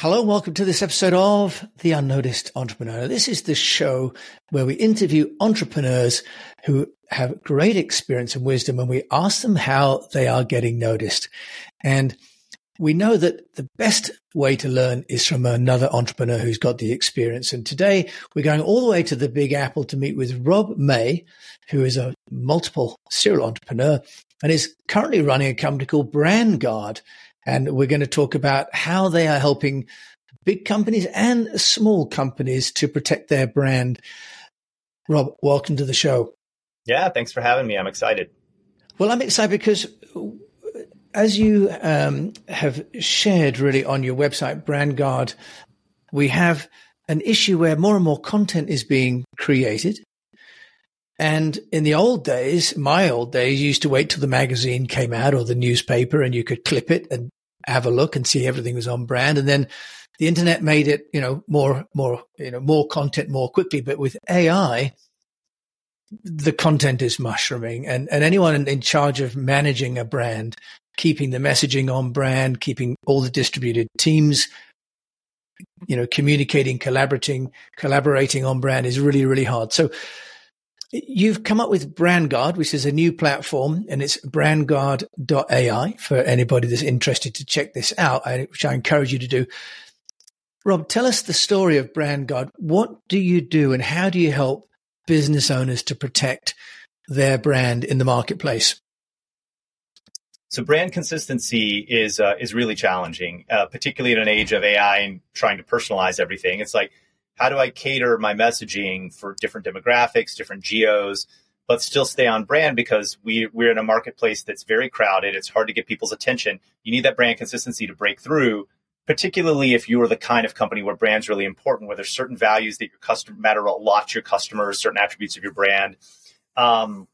Hello and welcome to this episode of The Unnoticed Entrepreneur. This is the show where we interview entrepreneurs who have great experience and wisdom and we ask them how they are getting noticed. And we know that the best way to learn is from another entrepreneur who's got the experience. And today we're going all the way to the Big Apple to meet with Rob May, who is a multiple serial entrepreneur and is currently running a company called BrandGuard. And we're going to talk about how they are helping big companies and small companies to protect their brand. Rob, welcome to the show. Yeah, thanks for having me. I'm excited. Well, I'm excited because as you um, have shared really on your website, BrandGuard, we have an issue where more and more content is being created and in the old days, my old days, you used to wait till the magazine came out or the newspaper and you could clip it and have a look and see everything was on brand. And then the internet made it, you know, more, more, you know, more content more quickly. But with AI, the content is mushrooming and, and anyone in, in charge of managing a brand, keeping the messaging on brand, keeping all the distributed teams you know, communicating, collaborating, collaborating on brand is really, really hard. So You've come up with BrandGuard, which is a new platform, and it's brandguard.ai for anybody that's interested to check this out, which I encourage you to do. Rob, tell us the story of BrandGuard. What do you do, and how do you help business owners to protect their brand in the marketplace? So brand consistency is uh, is really challenging, uh, particularly in an age of AI and trying to personalize everything. It's like how do I cater my messaging for different demographics, different geos, but still stay on brand because we, we're in a marketplace that's very crowded. It's hard to get people's attention. You need that brand consistency to break through, particularly if you are the kind of company where brand's really important, where there's certain values that your customer matter a lot to your customers, certain attributes of your brand. Um,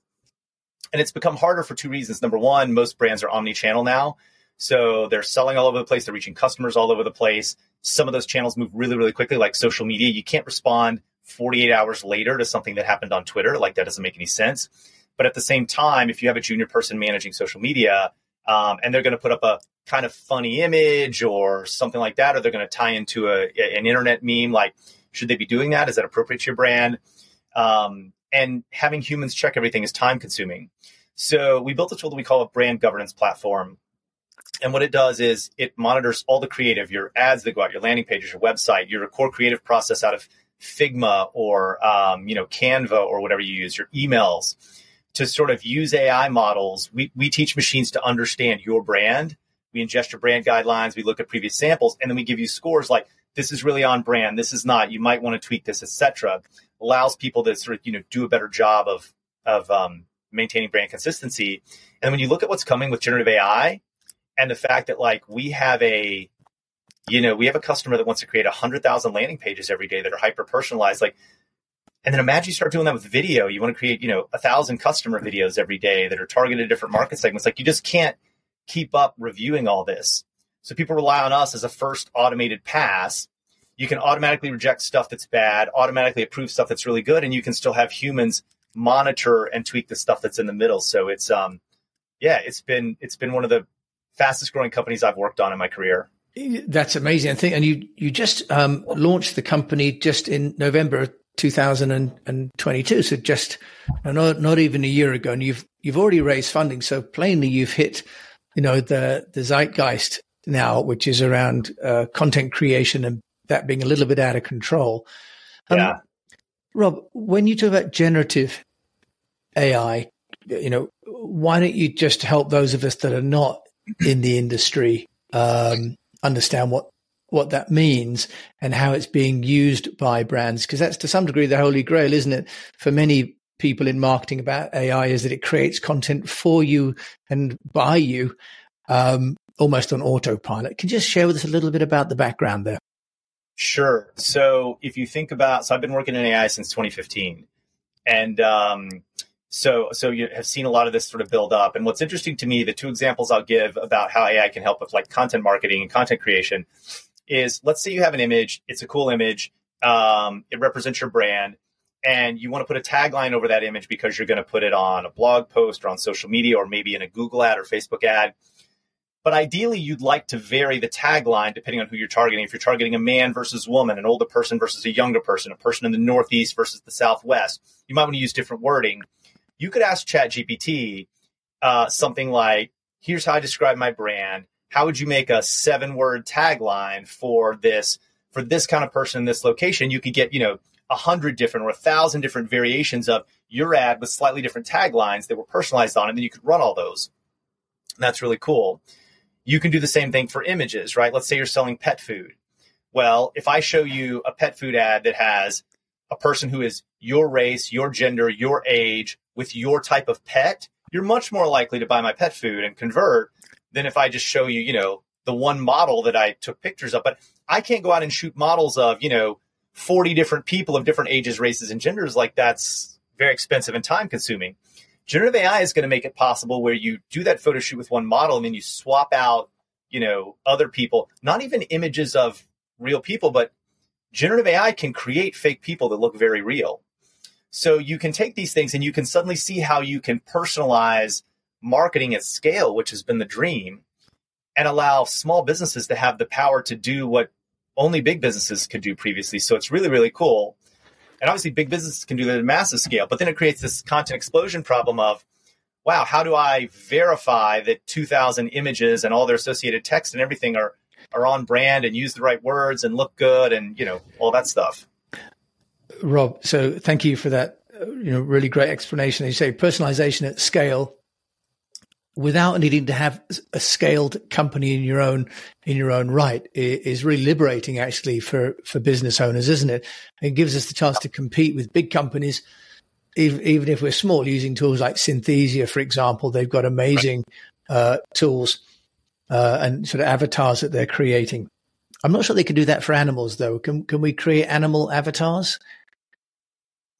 and it's become harder for two reasons. Number one, most brands are omni-channel now. So they're selling all over the place. They're reaching customers all over the place. Some of those channels move really, really quickly, like social media. You can't respond 48 hours later to something that happened on Twitter. Like that doesn't make any sense. But at the same time, if you have a junior person managing social media um, and they're going to put up a kind of funny image or something like that, or they're going to tie into a, an internet meme, like should they be doing that? Is that appropriate to your brand? Um, and having humans check everything is time consuming. So we built a tool that we call a brand governance platform and what it does is it monitors all the creative, your ads that go out, your landing pages, your website, your core creative process out of Figma or um, you know Canva or whatever you use, your emails, to sort of use AI models. We we teach machines to understand your brand. We ingest your brand guidelines. We look at previous samples, and then we give you scores like this is really on brand, this is not. You might want to tweak this, etc. Allows people to sort of you know do a better job of of um, maintaining brand consistency. And when you look at what's coming with generative AI, and the fact that like we have a you know we have a customer that wants to create 100000 landing pages every day that are hyper personalized like and then imagine you start doing that with video. You want to create you know a thousand customer videos every day that are targeted at different market segments. Like you just can't keep up reviewing all this. So people rely on us as a first automated pass. You can automatically reject stuff that's bad automatically approve stuff that's really good and you can still have humans monitor and tweak the stuff that's in the middle. So it's um yeah it's been it's been one of the fastest growing companies I've worked on in my career. That's amazing. I think, and you you just um, launched the company just in November 2022, so just not not even a year ago, and you've you've already raised funding. So plainly, you've hit you know the the zeitgeist now, which is around uh, content creation and that being a little bit out of control. Um, yeah. Rob, when you talk about generative AI, you know, why don't you just help those of us that are not in the industry um, understand what what that means and how it's being used by brands. Because that's to some degree the holy grail isn't it? For many people in marketing about ai is that it creates content for you and by you um, almost on autopilot. Can you just share with us a little bit about the background there? Sure. So if you think about so i've been working in ai since 2015 and um, so, so you have seen a lot of this sort of build up. And what's interesting to me, the two examples I'll give about how AI can help with like content marketing and content creation is let's say you have an image, it's a cool image, um, it represents your brand, and you want to put a tagline over that image because you're going to put it on a blog post or on social media or maybe in a Google ad or Facebook ad. But ideally, you'd like to vary the tagline depending on who you're targeting. If you're targeting a man versus woman, an older person versus a younger person, a person in the Northeast versus the Southwest, you might want to use different wording. You could ask ChatGPT uh, something like, here's how I describe my brand. How would you make a seven word tagline for this, for this kind of person in this location? You could get, you know, a hundred different or a thousand different variations of your ad with slightly different taglines that were personalized on it. And then you could run all those. And that's really cool. You can do the same thing for images, right? Let's say you're selling pet food. Well, if I show you a pet food ad that has a person who is your race, your gender, your age with your type of pet, you're much more likely to buy my pet food and convert than if I just show you, you know, the one model that I took pictures of. But I can't go out and shoot models of, you know, 40 different people of different ages, races, and genders. Like that's very expensive and time consuming. Generative AI is going to make it possible where you do that photo shoot with one model and then you swap out, you know, other people, not even images of real people, but generative AI can create fake people that look very real. So you can take these things and you can suddenly see how you can personalize marketing at scale, which has been the dream, and allow small businesses to have the power to do what only big businesses could do previously. So it's really, really cool. And obviously, big businesses can do that at a massive scale, but then it creates this content explosion problem of, wow, how do I verify that 2,000 images and all their associated text and everything are are on brand and use the right words and look good and you know all that stuff. Rob, so thank you for that. Uh, you know, really great explanation. You say personalization at scale without needing to have a scaled company in your own in your own right is really liberating actually for for business owners isn't it it gives us the chance to compete with big companies even, if we're small using tools like synthesia for example they've got amazing uh, tools uh, and sort of avatars that they're creating i'm not sure they can do that for animals though can can we create animal avatars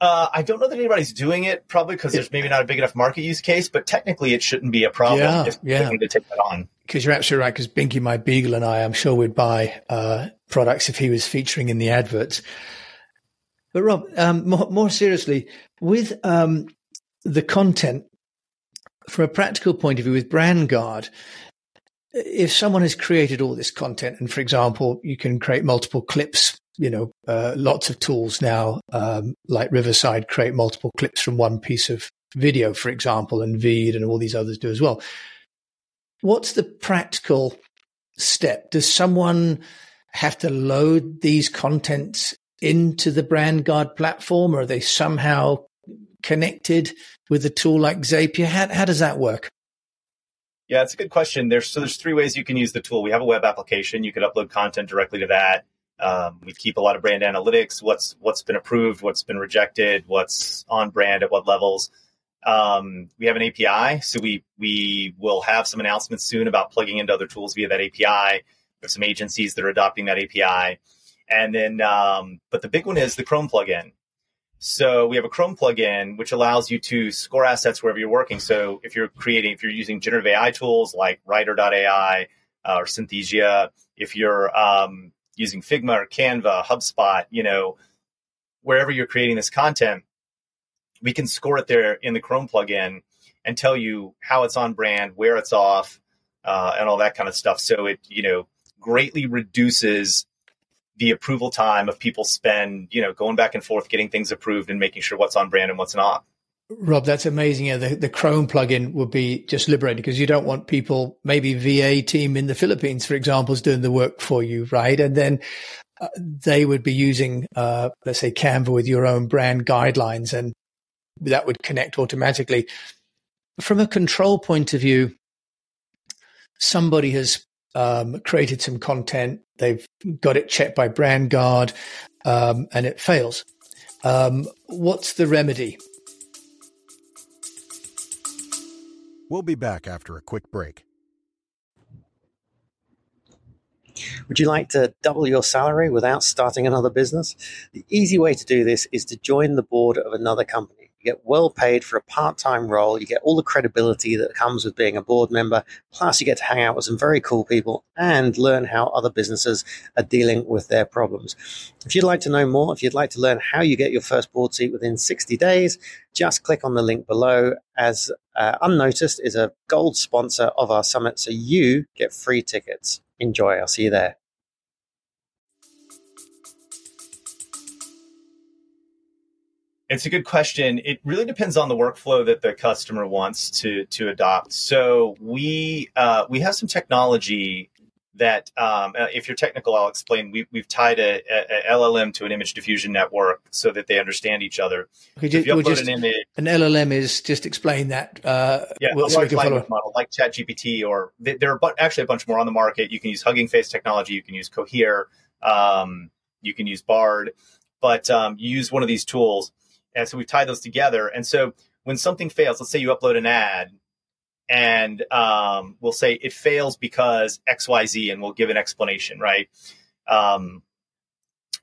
uh, I don't know that anybody's doing it, probably because there's maybe not a big enough market use case, but technically it shouldn't be a problem yeah, if yeah. to take that on. Because you're absolutely right. Because Binky, my beagle, and I, I'm sure we'd buy uh, products if he was featuring in the adverts. But Rob, um, more, more, seriously, with um, the content, from a practical point of view, with BrandGuard, if someone has created all this content, and for example, you can create multiple clips you know, uh, lots of tools now, um, like Riverside, create multiple clips from one piece of video, for example, and Veed and all these others do as well. What's the practical step? Does someone have to load these contents into the BrandGuard platform, or are they somehow connected with a tool like Zapier? How, how does that work? Yeah, it's a good question. There's so there's three ways you can use the tool. We have a web application. You could upload content directly to that. Um, we keep a lot of brand analytics. What's what's been approved, what's been rejected, what's on brand at what levels. Um, we have an API, so we we will have some announcements soon about plugging into other tools via that API. There's some agencies that are adopting that API, and then um, but the big one is the Chrome plugin. So we have a Chrome plugin which allows you to score assets wherever you're working. So if you're creating, if you're using generative AI tools like Writer.ai uh, or Synthesia, if you're um, using Figma or Canva, HubSpot, you know, wherever you're creating this content, we can score it there in the Chrome plugin and tell you how it's on brand, where it's off, uh, and all that kind of stuff. So it, you know, greatly reduces the approval time of people spend, you know, going back and forth, getting things approved and making sure what's on brand and what's not. Rob, that's amazing. Yeah, the, the Chrome plugin would be just liberating because you don't want people, maybe VA team in the Philippines, for example, is doing the work for you, right? And then uh, they would be using, uh, let's say Canva with your own brand guidelines and that would connect automatically. From a control point of view, somebody has um, created some content. They've got it checked by BrandGuard um, and it fails. Um, what's the remedy? We'll be back after a quick break. Would you like to double your salary without starting another business? The easy way to do this is to join the board of another company. You get well paid for a part time role. You get all the credibility that comes with being a board member. Plus, you get to hang out with some very cool people and learn how other businesses are dealing with their problems. If you'd like to know more, if you'd like to learn how you get your first board seat within 60 days, just click on the link below. As uh, Unnoticed is a gold sponsor of our summit, so you get free tickets. Enjoy. I'll see you there. It's a good question. It really depends on the workflow that the customer wants to to adopt. So we uh, we have some technology that, um, uh, if you're technical, I'll explain. We, have tied a, a, LLM to an image diffusion network so that they understand each other. Okay, just, you just, an, image, an LLM is just explain that. Uh, yeah, a large language model like ChatGPT, or there are actually a bunch more on the market. You can use Hugging Face technology. You can use Cohere. Um, you can use Bard, but um, you use one of these tools and so we tie those together. And so when something fails, let's say you upload an ad and um, we'll say it fails because XYZ and we'll give an explanation, right? Um,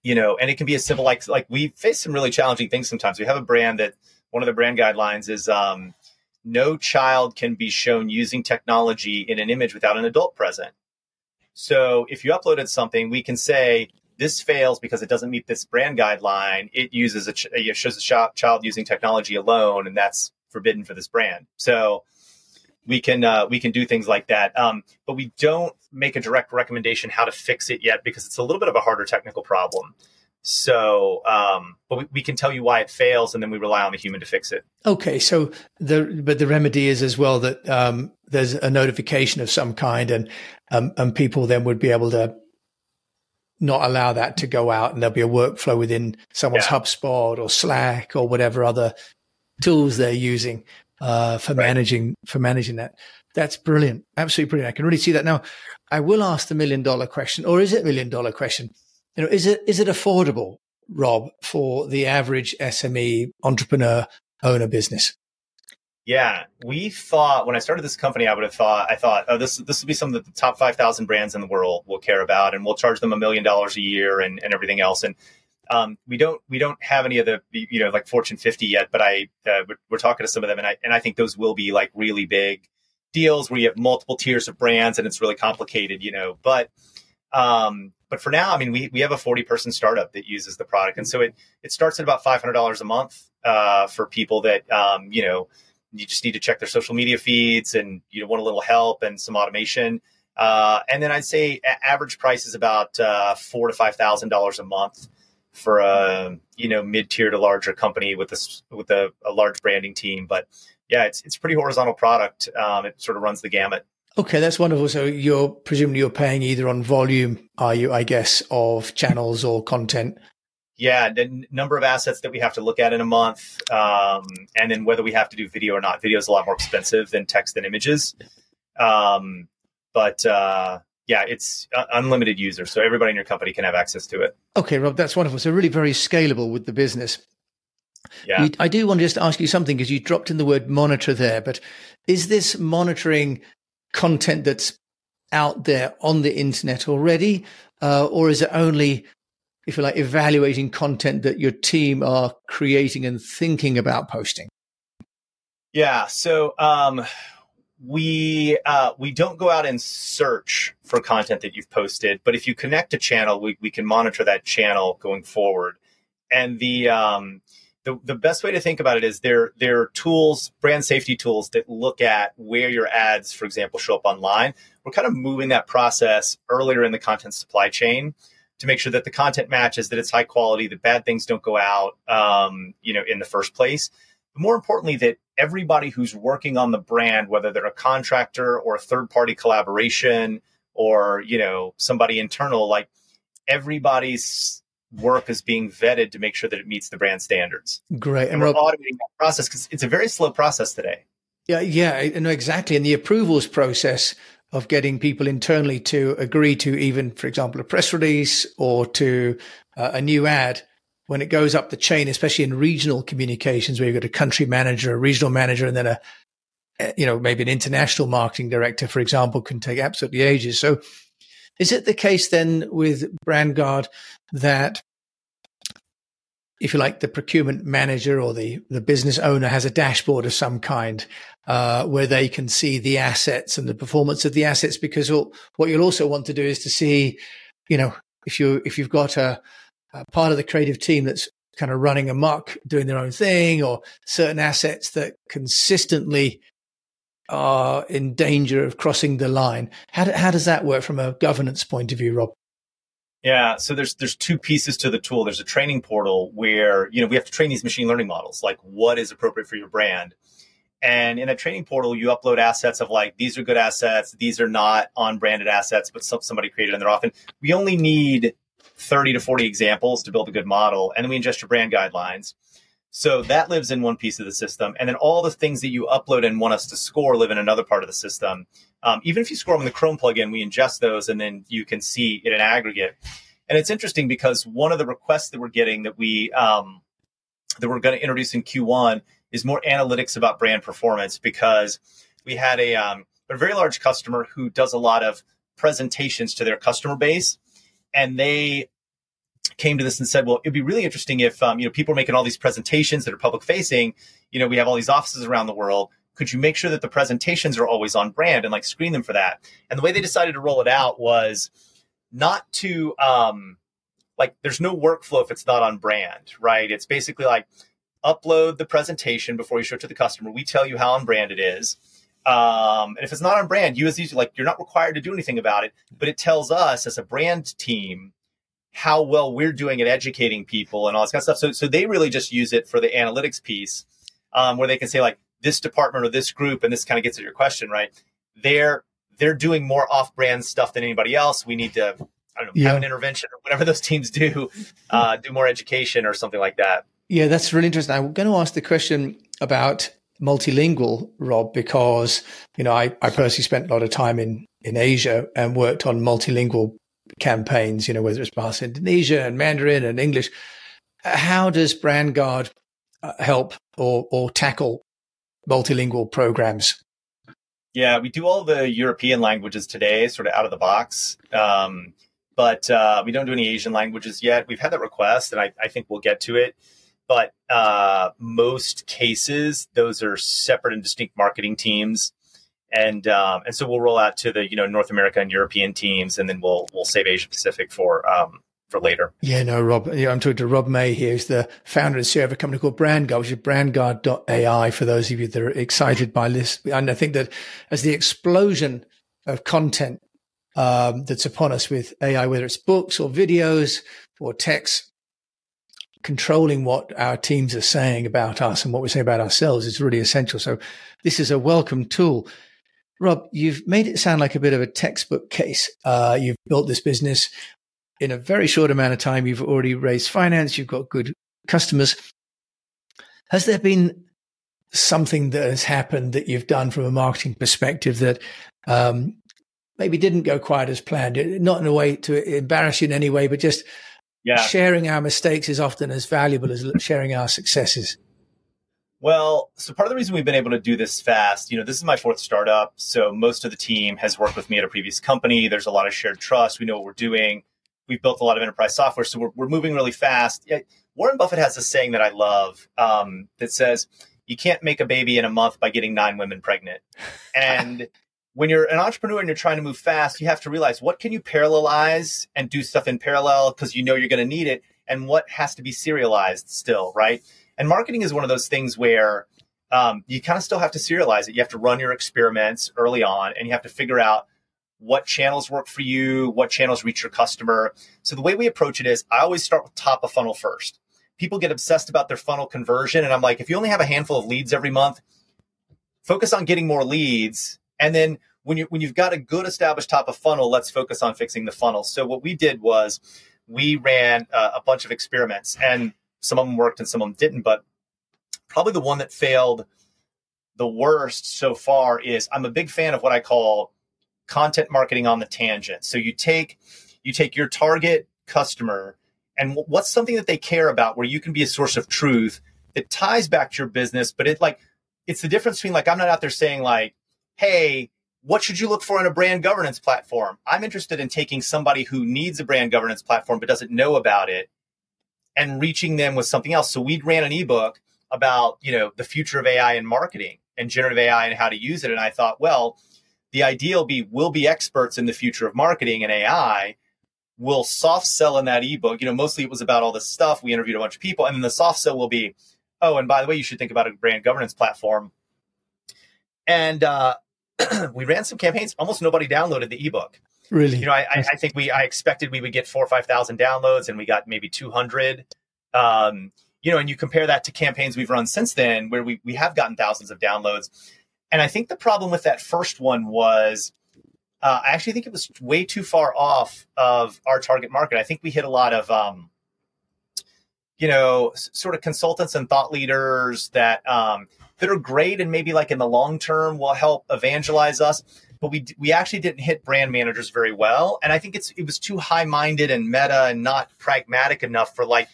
you know, and it can be as simple like like we face some really challenging things sometimes. We have a brand that one of the brand guidelines is um, no child can be shown using technology in an image without an adult present. So if you uploaded something, we can say this fails because it doesn't meet this brand guideline. It uses a ch- it shows a child using technology alone, and that's forbidden for this brand. So we can uh, we can do things like that, um, but we don't make a direct recommendation how to fix it yet because it's a little bit of a harder technical problem. So, um, but we, we, can tell you why it fails, and then we rely on the human to fix it. Okay, so the but the remedy is as well that um, there's a notification of some kind, and um, and people then would be able to not allow that to go out and there'll be a workflow within someone's yeah. HubSpot or Slack or whatever other tools they're using uh, for right. managing for managing that. That's brilliant. Absolutely brilliant. I can really see that. Now, I will ask the million dollar question, or is it million dollar question? You know, is it is it affordable, Rob, for the average SME entrepreneur owner business? Yeah, we thought when I started this company, I would have thought I thought, oh, this this will be some of the top five thousand brands in the world will care about, and we'll charge them a million dollars a year and, and everything else. And um, we don't we don't have any of the you know like Fortune 50 yet, but I uh, we're, we're, talking to some of them, and I and I think those will be like really big deals where you have multiple tiers of brands, and it's really complicated, you know. But um, but for now, I mean, we we have a 40 person startup that uses the product, and so it it starts at about five hundred dollars a month uh, for people that um, you know you just need to check their social media feeds and you know, want a little help and some automation. Uh, and then I'd say average price is about uh, four to five thousand dollars a month for a you know mid tier to larger company with this with a, a, large branding team. But yeah, it's it's a pretty horizontal product. Um, it sort of runs the gamut. Okay, that's wonderful. So you're presumably you're paying either on volume, are you? I guess of channels or content yeah, the number of assets that we have to look at in a month, um, and then whether we have to do video or not. Video is a lot more expensive than text and images, um, but uh, yeah, it's uh, unlimited users, so everybody in your company can have access to it. Okay, Rob, that's wonderful. So really very scalable with the business. Yeah, you, I do want to just ask you something because you dropped in the word monitor there, but is this monitoring content that's out there on the internet already, uh, or is it only if you like, evaluating content that your team are creating and thinking about posting? Yeah. So, um, we uh, we don't go out and search for content that you've posted, but if you connect a channel, we, we can monitor that channel going forward. And the um, the, the best way to think about it is there there are tools, brand safety tools that look at where your ads, for example, show up online. We're kind of moving that process earlier in the content supply chain to make sure that the content matches, that it's high quality, that bad things don't go out, um, you know, in the first place. But more importantly, that everybody who's working on the brand, whether they're a contractor or a third party collaboration or, you know, somebody internal, like everybody's work is being vetted to make sure that it meets the brand standards. Great. And, and we're Rob, automating that process because it's a very slow process today. Yeah, yeah, no, exactly. And the approvals process of getting people internally to agree to even, for example, a press release or to uh, a new ad when it goes up the chain, especially in regional communications where you've got a country manager, a regional manager, and then a, you know, maybe an international marketing director, for example, can take absolutely ages. So is it the case then with BrandGuard that if you like, the procurement manager or the, the business owner has a dashboard of some kind, uh, where they can see the assets and the performance of the assets. Because what you'll also want to do is to see, you know, if you, if you've got a, a part of the creative team that's kind of running amok, doing their own thing or certain assets that consistently are in danger of crossing the line. How, how does that work from a governance point of view, Rob? Yeah, so there's there's two pieces to the tool. There's a training portal where you know we have to train these machine learning models, like what is appropriate for your brand. And in that training portal, you upload assets of like these are good assets, these are not on branded assets, but somebody created and they're often. We only need 30 to 40 examples to build a good model, and then we ingest your brand guidelines. So that lives in one piece of the system. And then all the things that you upload and want us to score live in another part of the system. Um, even if you score them in the Chrome plugin, we ingest those and then you can see it in aggregate. And it's interesting because one of the requests that we're getting that we um, that we're going to introduce in Q1 is more analytics about brand performance because we had a, um, a very large customer who does a lot of presentations to their customer base, and they came to this and said, well, it'd be really interesting if, um, you know, people are making all these presentations that are public facing. You know, we have all these offices around the world. Could you make sure that the presentations are always on brand and like screen them for that? And the way they decided to roll it out was not to, um, like, there's no workflow if it's not on brand, right? It's basically like upload the presentation before you show it to the customer. We tell you how on brand it is. Um, and if it's not on brand, you as usually like you're not required to do anything about it, but it tells us as a brand team how well we're doing at educating people and all this kind of stuff. So, so they really just use it for the analytics piece, um, where they can say like this department or this group, and this kind of gets at your question, right? They're they're doing more off-brand stuff than anybody else. We need to, I don't know, yeah. have an intervention or whatever those teams do, uh, do more education or something like that. Yeah, that's really interesting. I'm going to ask the question about multilingual, Rob, because you know I, I personally spent a lot of time in in Asia and worked on multilingual campaigns, you know, whether it's Bahasa Indonesia and Mandarin and English. How does BrandGuard uh, help or, or tackle multilingual programs? Yeah, we do all the European languages today, sort of out of the box. Um, but uh, we don't do any Asian languages yet. We've had that request, and I, I think we'll get to it. But uh, most cases, those are separate and distinct marketing teams and um, and so we'll roll out to the you know North America and European teams, and then we'll we'll save Asia Pacific for um, for later. Yeah, no, Rob. Yeah, I'm talking to Rob May here. He's the founder and CEO of a company called BrandGuard, which is BrandGuard.ai. For those of you that are excited by this, and I think that as the explosion of content um, that's upon us with AI, whether it's books or videos or text, controlling what our teams are saying about us and what we say about ourselves is really essential. So this is a welcome tool. Rob, you've made it sound like a bit of a textbook case. Uh, you've built this business in a very short amount of time. You've already raised finance. You've got good customers. Has there been something that has happened that you've done from a marketing perspective that um, maybe didn't go quite as planned? Not in a way to embarrass you in any way, but just yeah. sharing our mistakes is often as valuable as sharing our successes. Well, so part of the reason we've been able to do this fast, you know, this is my fourth startup. So most of the team has worked with me at a previous company. There's a lot of shared trust. We know what we're doing. We've built a lot of enterprise software. So we're, we're moving really fast. Warren Buffett has a saying that I love um, that says, you can't make a baby in a month by getting nine women pregnant. And when you're an entrepreneur and you're trying to move fast, you have to realize what can you parallelize and do stuff in parallel because you know you're going to need it and what has to be serialized still, right? And marketing is one of those things where um, you kind of still have to serialize it. You have to run your experiments early on and you have to figure out what channels work for you, what channels reach your customer. So the way we approach it is I always start with top of funnel first. People get obsessed about their funnel conversion. And I'm like, if you only have a handful of leads every month, focus on getting more leads. And then when you when you've got a good established top of funnel, let's focus on fixing the funnel. So what we did was we ran uh, a bunch of experiments and some of them worked and some of them didn't, but probably the one that failed the worst so far is I'm a big fan of what I call content marketing on the tangent. So you take you take your target customer and what's something that they care about where you can be a source of truth that ties back to your business, but it like it's the difference between like I'm not out there saying like, hey, what should you look for in a brand governance platform? I'm interested in taking somebody who needs a brand governance platform but doesn't know about it and reaching them with something else. So we ran an ebook about, you know, the future of AI in marketing and generative AI and how to use it. And I thought, well, the idea will be we'll be experts in the future of marketing and AI. We'll soft sell in that ebook. You know, mostly it was about all this stuff. We interviewed a bunch of people, and then the soft sell will be, oh, and by the way, you should think about a brand governance platform. And uh, we ran some campaigns. Almost nobody downloaded the ebook. Really? You know, I, I think we I expected we would get four or five thousand downloads, and we got maybe two hundred. Um, you know, and you compare that to campaigns we've run since then, where we we have gotten thousands of downloads. And I think the problem with that first one was, uh, I actually think it was way too far off of our target market. I think we hit a lot of, um, you know, s- sort of consultants and thought leaders that um, that are great and maybe like in the long term will help evangelize us but we we actually didn't hit brand managers very well and i think it's it was too high minded and meta and not pragmatic enough for like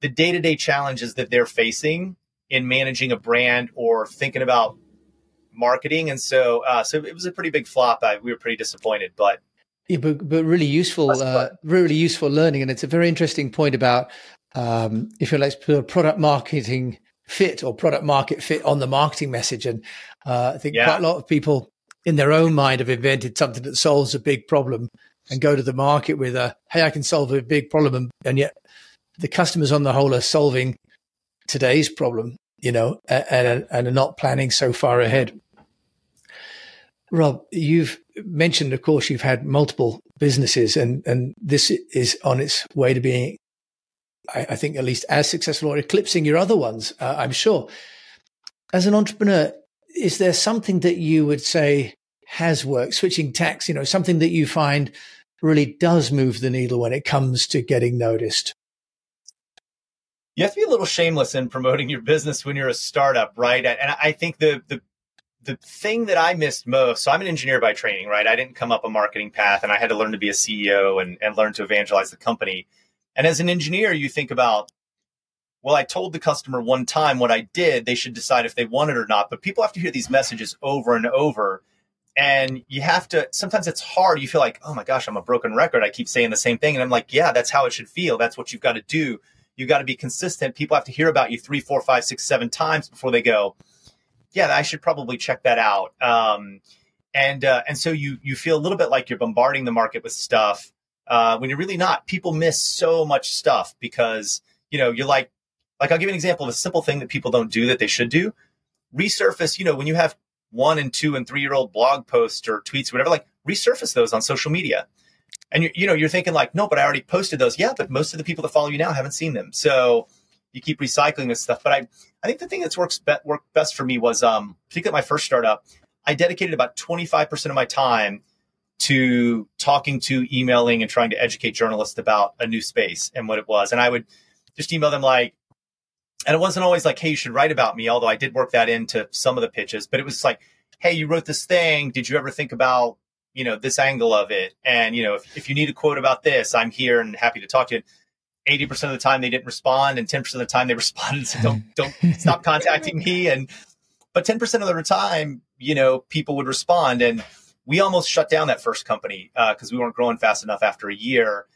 the day-to-day challenges that they're facing in managing a brand or thinking about marketing. And so uh, so it was a pretty big flop. I, we were pretty disappointed but yeah, but, but really useful uh, really useful learning. And it's a very interesting point about um, if you like product marketing fit or product market fit on the marketing message. And uh, i think yeah. quite a lot of people in their own mind have invented something that solves a big problem and go to the market with a hey i can solve a big problem. And, and yet the customers on the whole are solving today's problem you know and, and are not planning so far ahead rob you've mentioned of course you've had multiple businesses and and this is on its way to being i, I think at least as successful or eclipsing your other ones uh, i'm sure as an entrepreneur is there something that you would say has worked, switching tacks, you know, something that you find really does move the needle when it comes to getting noticed? You have to be a little shameless in promoting your business when you're a startup, right? And I think the the the thing that I missed most, so I'm an engineer by training, right? I didn't come up a marketing path and I had to learn to be a CEO and, and learn to evangelize the company. And as an engineer, you think about well, I told the customer one time what I did, they should decide if they want it or not. But people have to hear these messages over and over. And you have to, sometimes it's hard. You feel like, oh my gosh, I'm a broken record. I keep saying the same thing. And I'm like, yeah, that's how it should feel. That's what you've got to do. You've got to be consistent. People have to hear about you three, four, five, six, seven times before they go, yeah, I should probably check that out. Um, and uh, and so you you feel a little bit like you're bombarding the market with stuff uh, when you're really not. People miss so much stuff because you know you're like like I'll give you an example of a simple thing that people don't do that they should do. Resurface, you know, when you have one and two and three year old blog posts or tweets, or whatever, like resurface those on social media. And you, you know, you're thinking like, no, but I already posted those. Yeah, but most of the people that follow you now haven't seen them. So you keep recycling this stuff. But I, I think the thing that's works be- worked best for me was, um, particularly at my first startup, I dedicated about 25% of my time to talking to, emailing, and trying to educate journalists about a new space and what it was. And I would just email them like, and it wasn't always like, hey, you should write about me, although I did work that into some of the pitches, but it was like, hey, you wrote this thing. Did you ever think about, you know, this angle of it? And, you know, if, if you need a quote about this, I'm here and happy to talk to you. 80% of the time they didn't respond and 10% of the time they responded. So don't, don't stop contacting me. And, but 10% of the time, you know, people would respond. And we almost shut down that first company because uh, we weren't growing fast enough after a year.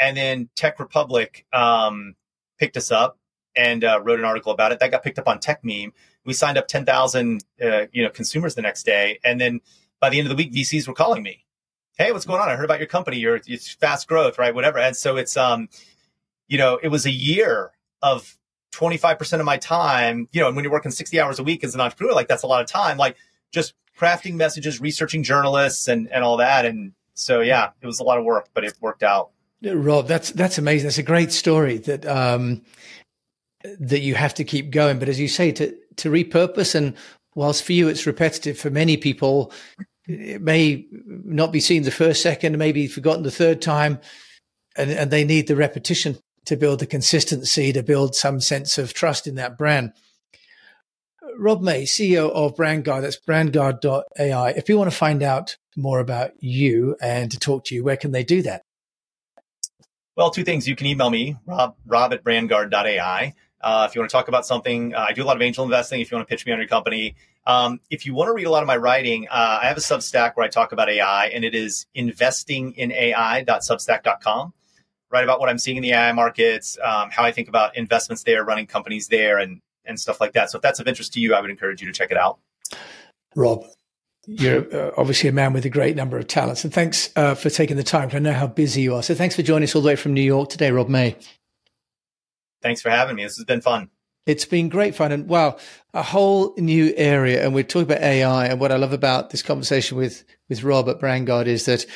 And then Tech Republic um, picked us up and uh, wrote an article about it. That got picked up on Techmeme. We signed up 10,000 uh, you know consumers the next day, and then by the end of the week, VCs were calling me. Hey, what's going on? I heard about your company. You're it's fast growth, right? Whatever. And so it's um, you know, it was a year of 25% of my time. You know, and when you're working 60 hours a week as an entrepreneur, like that's a lot of time. Like just crafting messages, researching journalists, and and all that. And so yeah, it was a lot of work, but it worked out. Rob, that's that's amazing. That's a great story. That um, that you have to keep going. But as you say, to to repurpose and whilst for you it's repetitive, for many people it may not be seen the first second, maybe forgotten the third time, and, and they need the repetition to build the consistency, to build some sense of trust in that brand. Rob May, CEO of BrandGuard, that's brandguard.ai. If you want to find out more about you and to talk to you, where can they do that? Well, two things. You can email me, rob, rob at brandguard.ai. Uh, if you want to talk about something, uh, I do a lot of angel investing. If you want to pitch me on your company, um, if you want to read a lot of my writing, uh, I have a Substack where I talk about AI, and it is investinginai.substack.com. write about what I'm seeing in the AI markets, um, how I think about investments there, running companies there, and and stuff like that. So if that's of interest to you, I would encourage you to check it out. Rob, you're uh, obviously a man with a great number of talents, and thanks uh, for taking the time. I know how busy you are. So thanks for joining us all the way from New York today, Rob May. Thanks for having me. This has been fun. It's been great fun and wow, a whole new area. And we're talking about AI. And what I love about this conversation with, with Rob at BrandGuard is that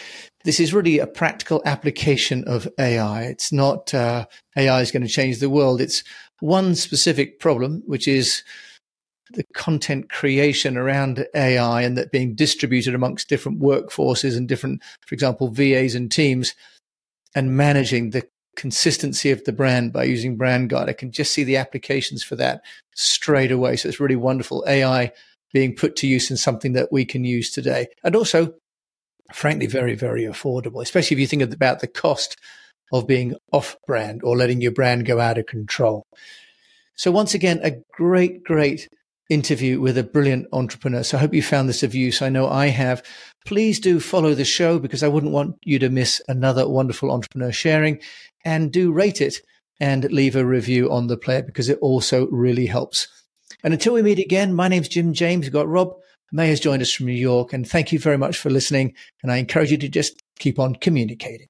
this is really a practical application of AI. It's not, uh, AI is going to change the world. It's one specific problem, which is the content creation around AI and that being distributed amongst different workforces and different, for example, VAs and teams and managing the consistency of the brand by using BrandGuard. I can just see the applications for that straight away. So it's really wonderful. AI being put to use in something that we can use today. And also, frankly, very, very affordable, especially if you think about the cost of being off brand or letting your brand go out of control. So once again, a great, great interview with a brilliant entrepreneur. So I hope you found this of use. I know I have. Please do follow the show because I wouldn't want you to miss another wonderful entrepreneur sharing and do rate it and leave a review on the player because it also really helps. And until we meet again, my name's Jim James. We've got Rob May has joined us from New York and thank you very much for listening. And I encourage you to just keep on communicating.